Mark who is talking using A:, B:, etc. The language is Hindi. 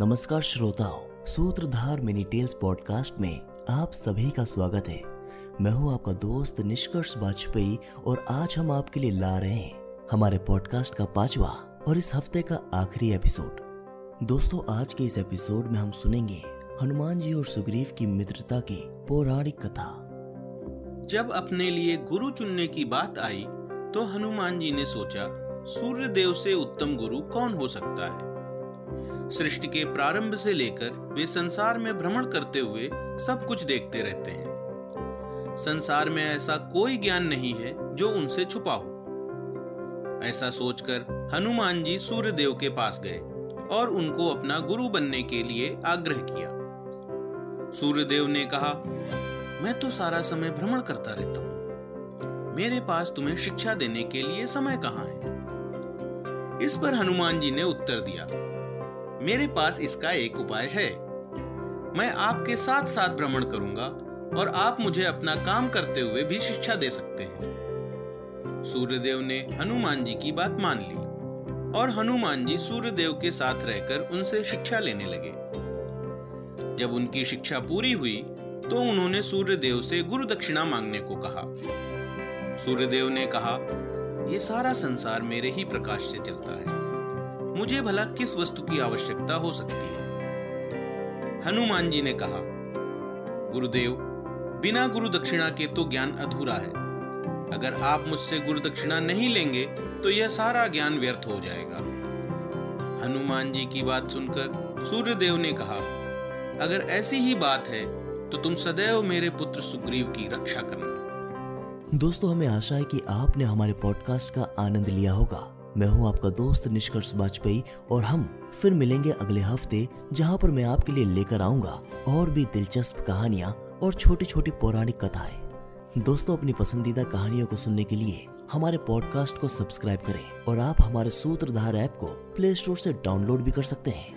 A: नमस्कार श्रोताओं, सूत्रधार मिनी टेल्स पॉडकास्ट में आप सभी का स्वागत है। मैं हूँ आपका दोस्त निष्कर्ष वाजपेयी और आज हम आपके लिए ला रहे हैं हमारे पॉडकास्ट का पांचवा और इस हफ़्ते का आखिरी एपिसोड। दोस्तों, आज के इस एपिसोड में हम सुनेंगे हनुमान जी और सुग्रीव की मित्रता की पौराणिक कथा।
B: जब अपने लिए गुरु चुनने की बात आई तो हनुमान जी ने सोचा सूर्य देव से उत्तम गुरु कौन हो सकता है? सृष्टि के प्रारंभ से लेकर वे संसार में भ्रमण करते हुए सब कुछ देखते रहते हैं। संसार में ऐसा कोई ज्ञान नहीं है जो उनसे छुपा हो। ऐसा सोचकर हनुमान जी सूर्य देव के पास गए और उनको अपना गुरु बनने के लिए आग्रह किया। सूर्यदेव ने कहा, मैं तो सारा समय भ्रमण करता रहता हूँ। मेरे पास तुम्हें शिक्षा देने के लिए समय कहाँ है? इस पर हनुमान जी ने उत्तर दिया मेरे पास इसका एक उपाय है। मैं आपके साथ साथ भ्रमण करूँगा और आप मुझे अपना काम करते हुए भी शिक्षा दे सकते हैं। सूर्यदेव ने हनुमान जी की बात मान ली और हनुमान जी सूर्यदेव के साथ रहकर उनसे शिक्षा लेने लगे। जब उनकी शिक्षा पूरी हुई तो उन्होंने सूर्यदेव से गुरु दक्षिणा मांगने को कहा। सूर्यदेव ने कहा यह सारा संसार मेरे ही प्रकाश से चलता है। मुझे भला किस वस्तु की आवश्यकता हो सकती है? हनुमान जी ने कहा, गुरुदेव, बिना गुरु दक्षिणा के तो ज्ञान अधूरा है। अगर आप मुझसे गुरु दक्षिणा नहीं लेंगे तो यह सारा ज्ञान व्यर्थ हो जाएगा। हनुमान जी की बात सुनकर सूर्यदेव ने कहा, अगर ऐसी ही बात है तो तुम सदैव मेरे पुत्र सुग्रीव की रक्षा करना।
A: दोस्तों, हमें आशा है कि आपने हमारे पॉडकास्ट का आनंद लिया होगा। मैं हूँ आपका दोस्त निष्कर्ष वाजपेयी और हम फिर मिलेंगे अगले हफ़्ते, जहाँ पर मैं आपके लिए लेकर आऊँगा और भी दिलचस्प कहानियाँ और छोटी छोटी पौराणिक कथाएँ। दोस्तों, अपनी पसंदीदा कहानियों को सुनने के लिए हमारे पॉडकास्ट को सब्सक्राइब करें और आप हमारे सूत्रधार ऐप को प्ले स्टोर से डाउनलोड भी कर सकते हैं।